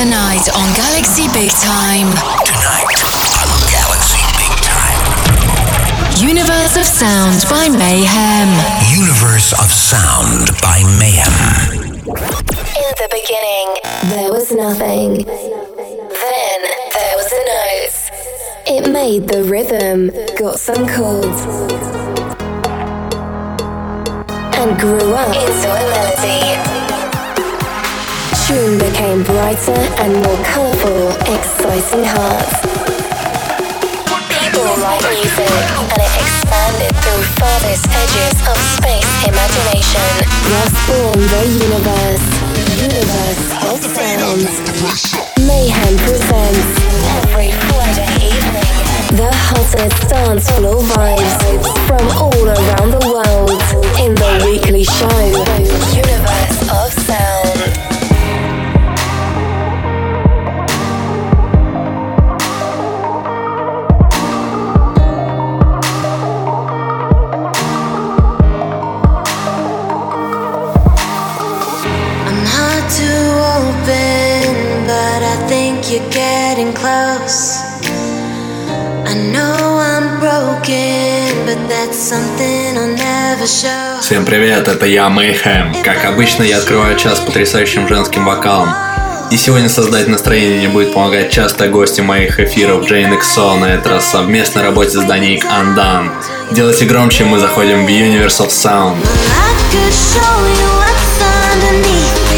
Tonight on Galaxy Big Time. Tonight on Galaxy Big Time. Universe of Sound by Mayhem. Universe of Sound by Mayhem. In the beginning, there was nothing. Then there was a note. It made the rhythm, got some chords, and grew up into a melody. Tune became brighter and more colourful, exciting hearts. People write music, and it expanded through farthest edges of space imagination. Thus born the universe, universe of sound. Mayhem presents every Friday evening the hottest dance floor vibes from all around the world in the weekly show, Universe of Всем привет, это я, Mayhem. Как обычно, я открываю час потрясающим женским вокалом. И сегодня создать настроение мне будет помогать часто гости моих эфиров Джейн XO, на этот раз в совместной работе с Даник Андан. Делайте громче, мы заходим в Universe of Sound. I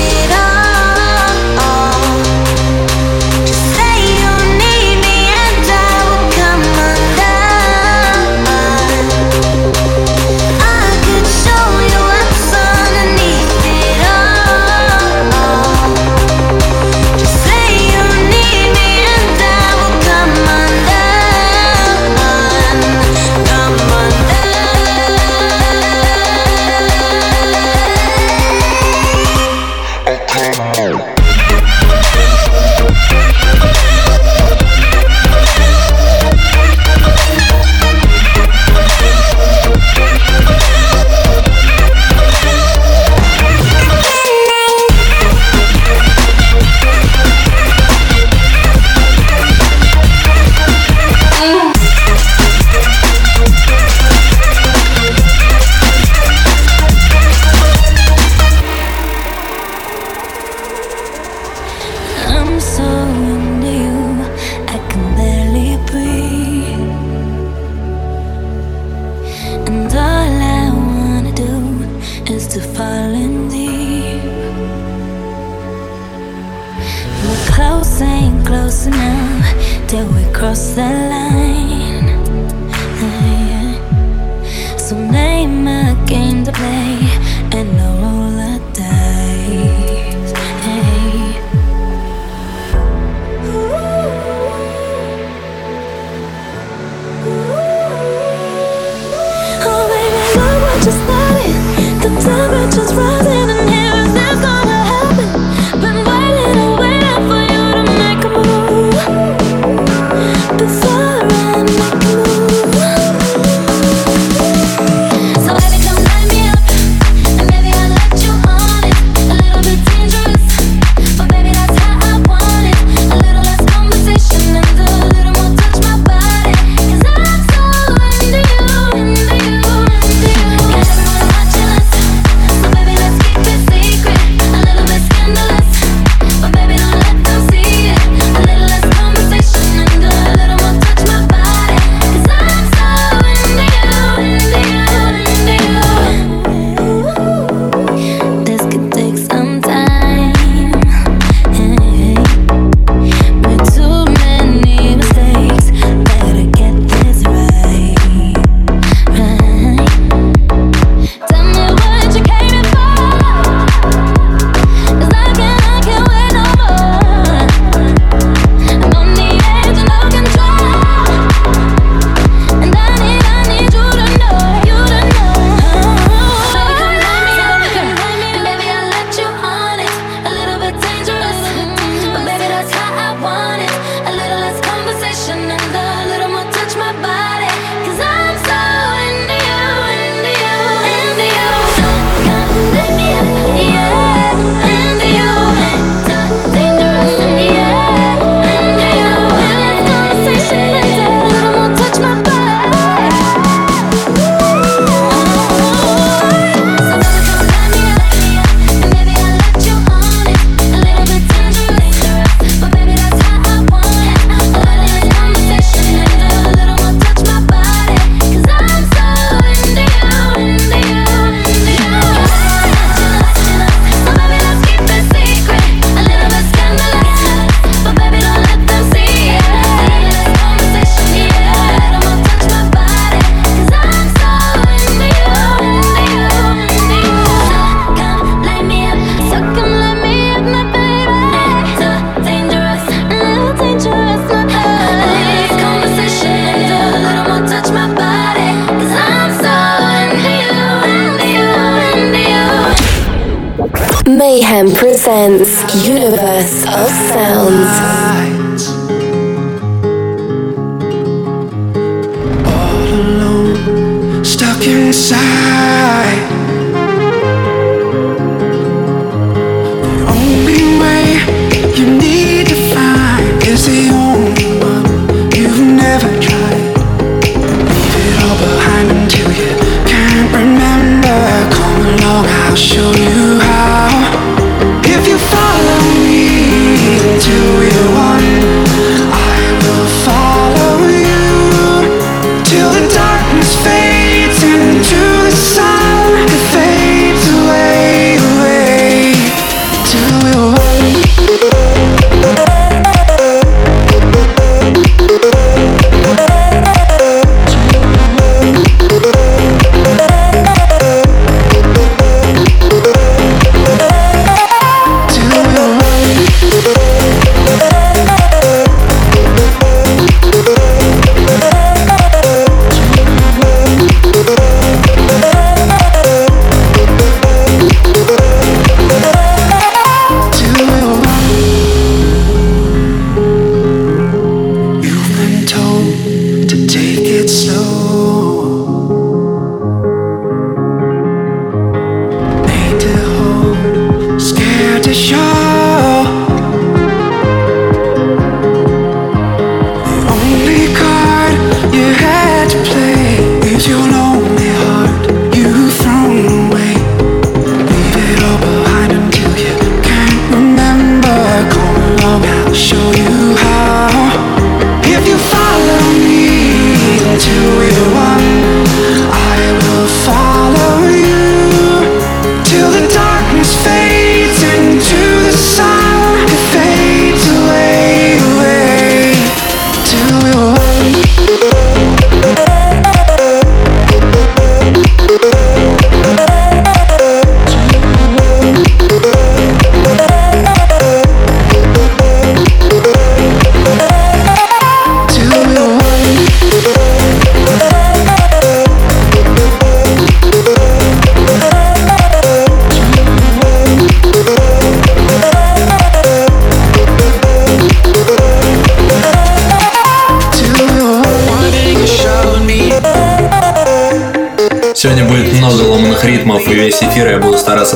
Ten presents Universe of Sounds.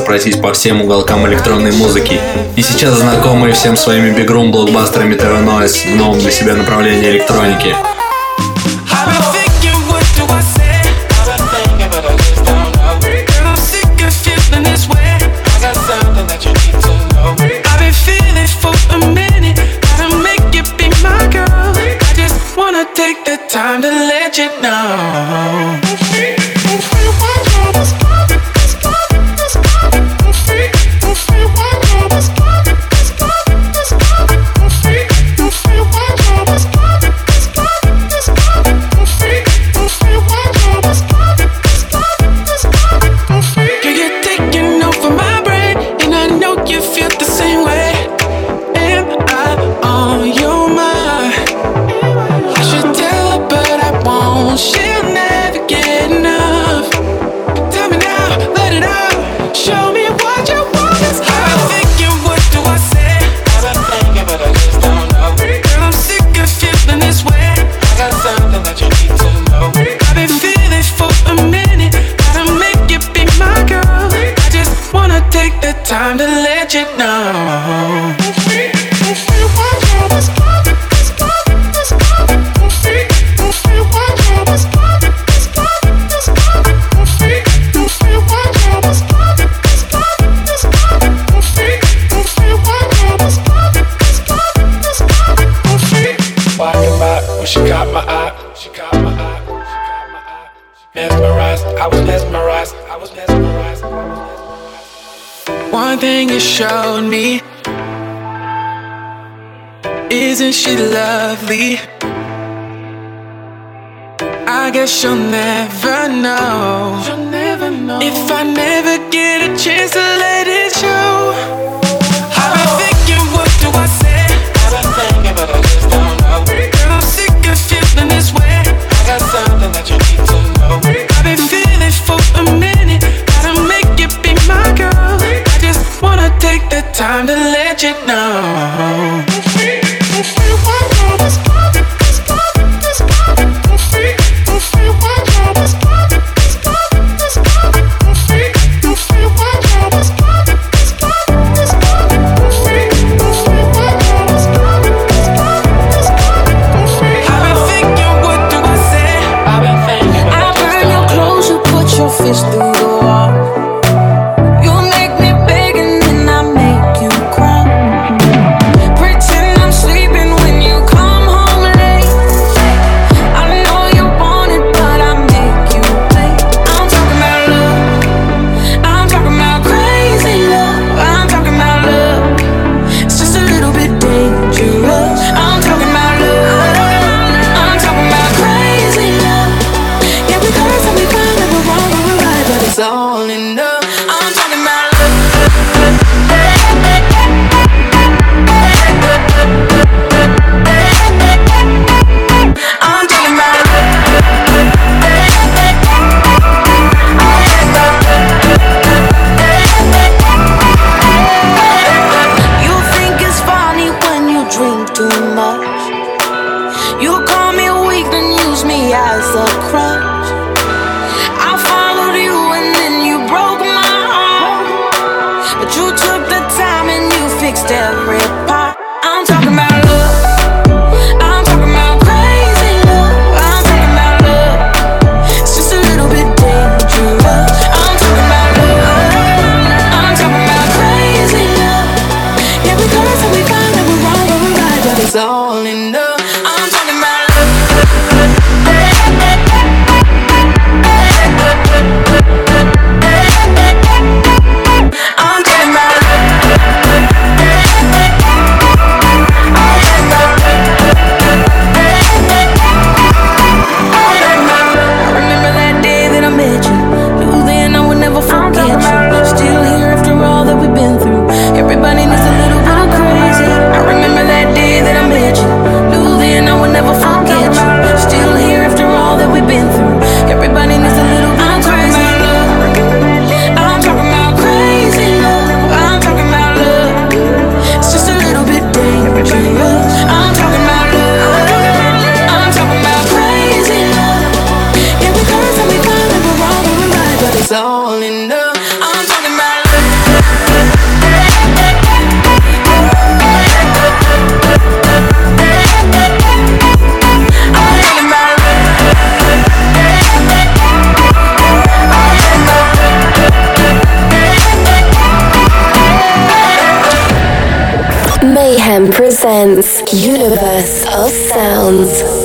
пройтись по всем уголкам электронной музыки. И сейчас знакомые всем своими бигрум блокбастерами Terra Noise в новом для себя направлении электроники – she lovely? I guess you'll never know. You'll never know. If I never get a chance to let it show. I've been thinking, what do I say? I've been thinking, but I just don't know. Girl, I'm sick of feeling this way. I got something that you need to know. I've been feeling for a minute. Gotta make you be my girl. I just wanna take the time to let you know. I'm talking about Mayhem presents Universe of Sounds.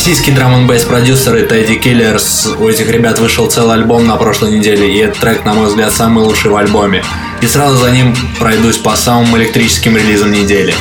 Российские драм н бейс продюсеры Тедди Киллерс. У этих ребят вышел целый альбом на прошлой неделе, и этот трек, на мой взгляд, самый лучший в альбоме. И сразу за ним пройдусь по самым электрическим релизам недели.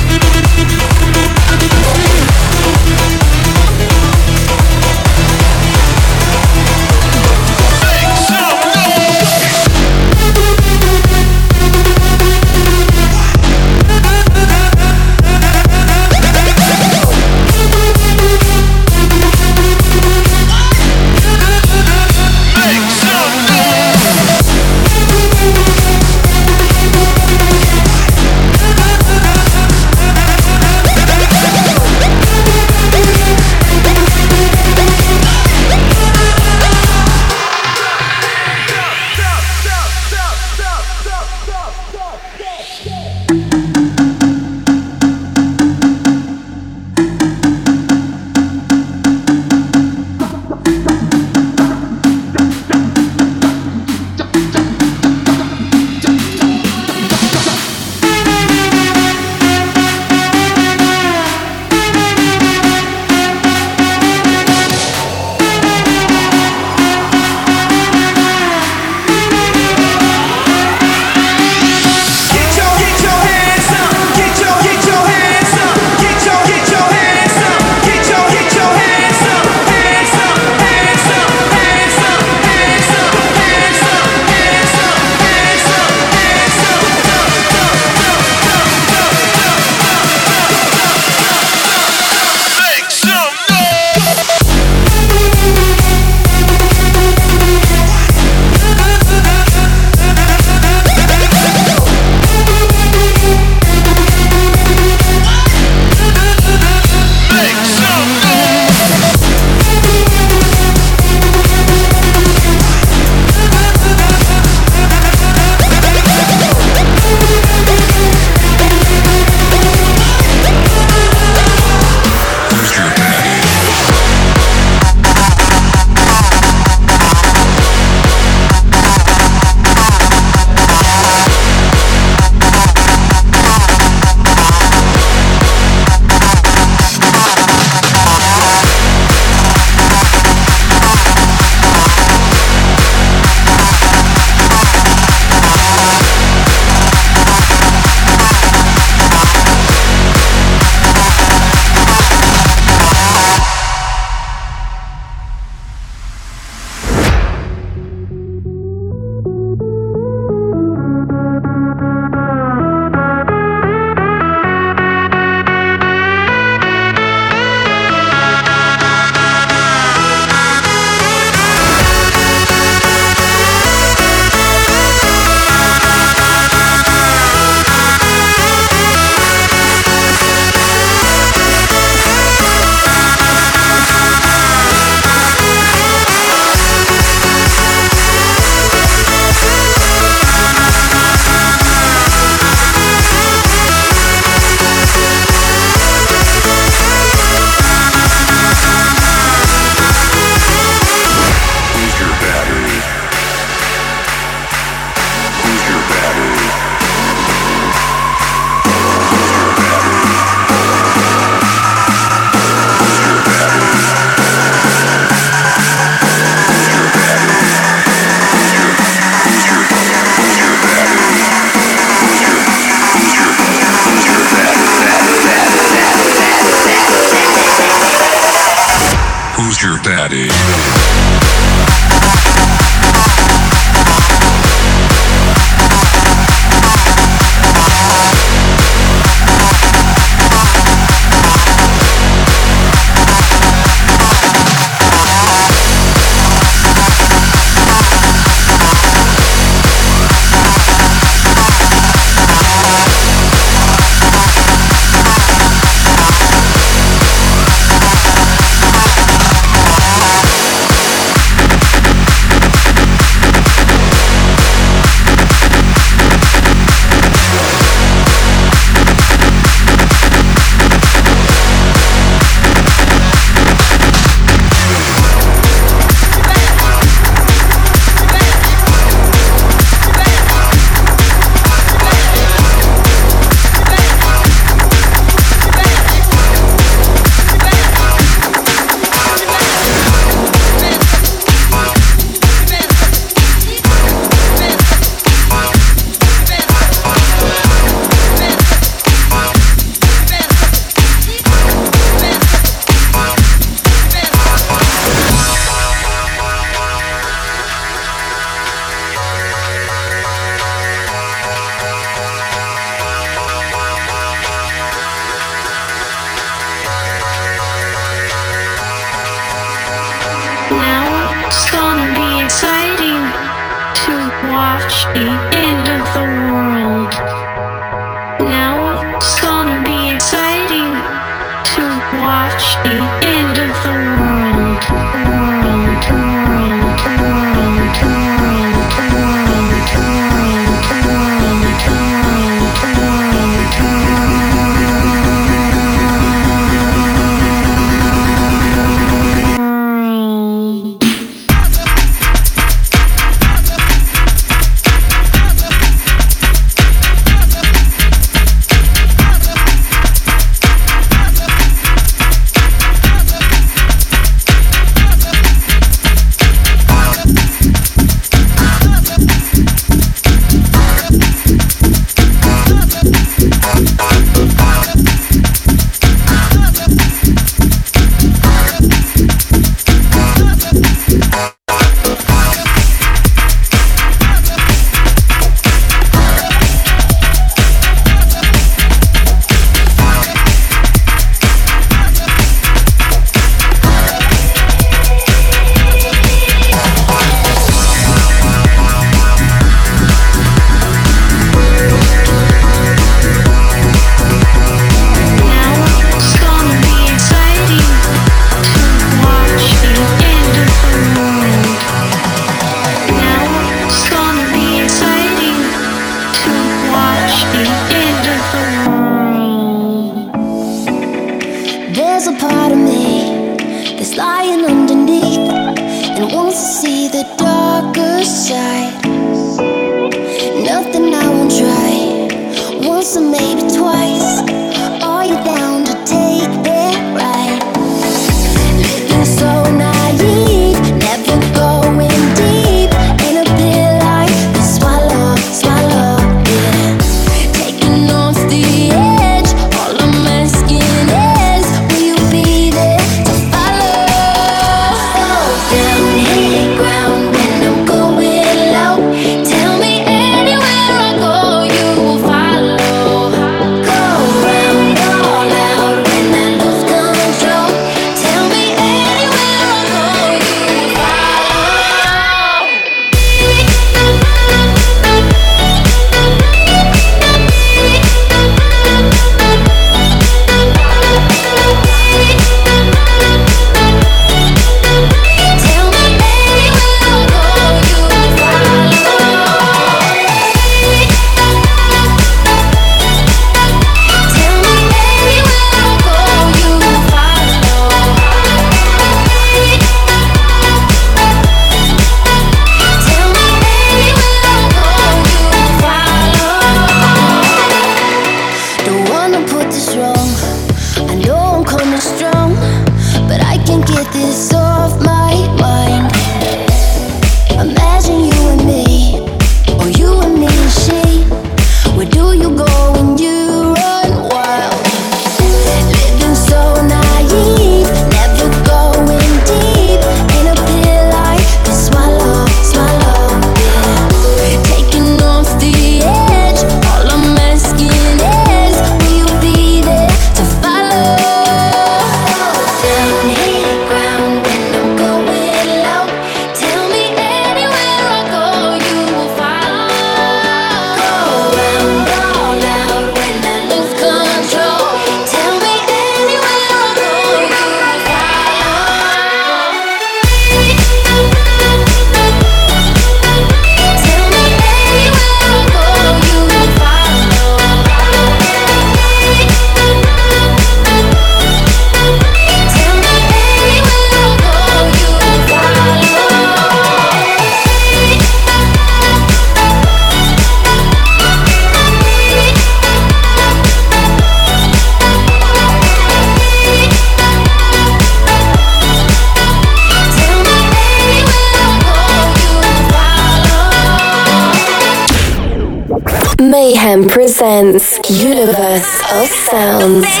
Sounds.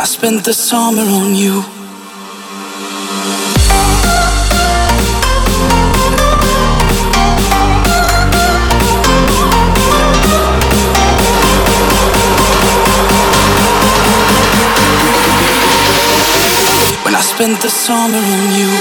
I spent the summer on you. When I spent the summer on you.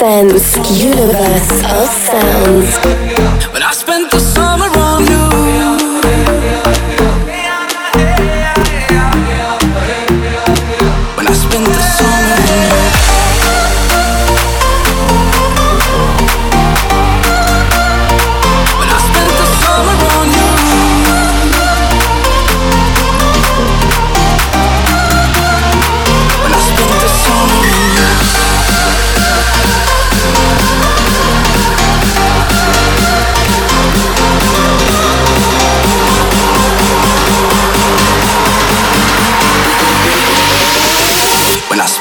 sense universe of sounds.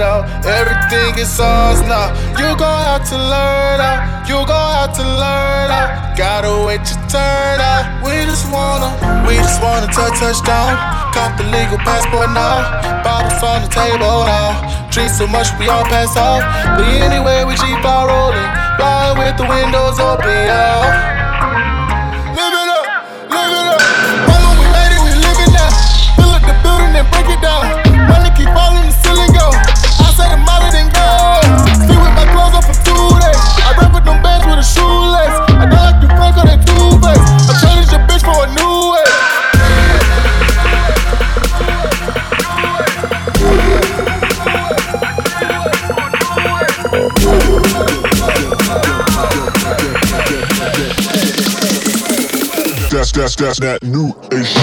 it out. Everything is ours now. You gon' have to learn out. You gon' have to learn out. Gotta wait your turn out. We just wanna, we just wanna touch touchdown. Cop the legal passport now. Bottles on the table now. Drink so much we all pass out. But anyway, we keep on rolling. Ride with the windows open, yeah. that's that's that new age.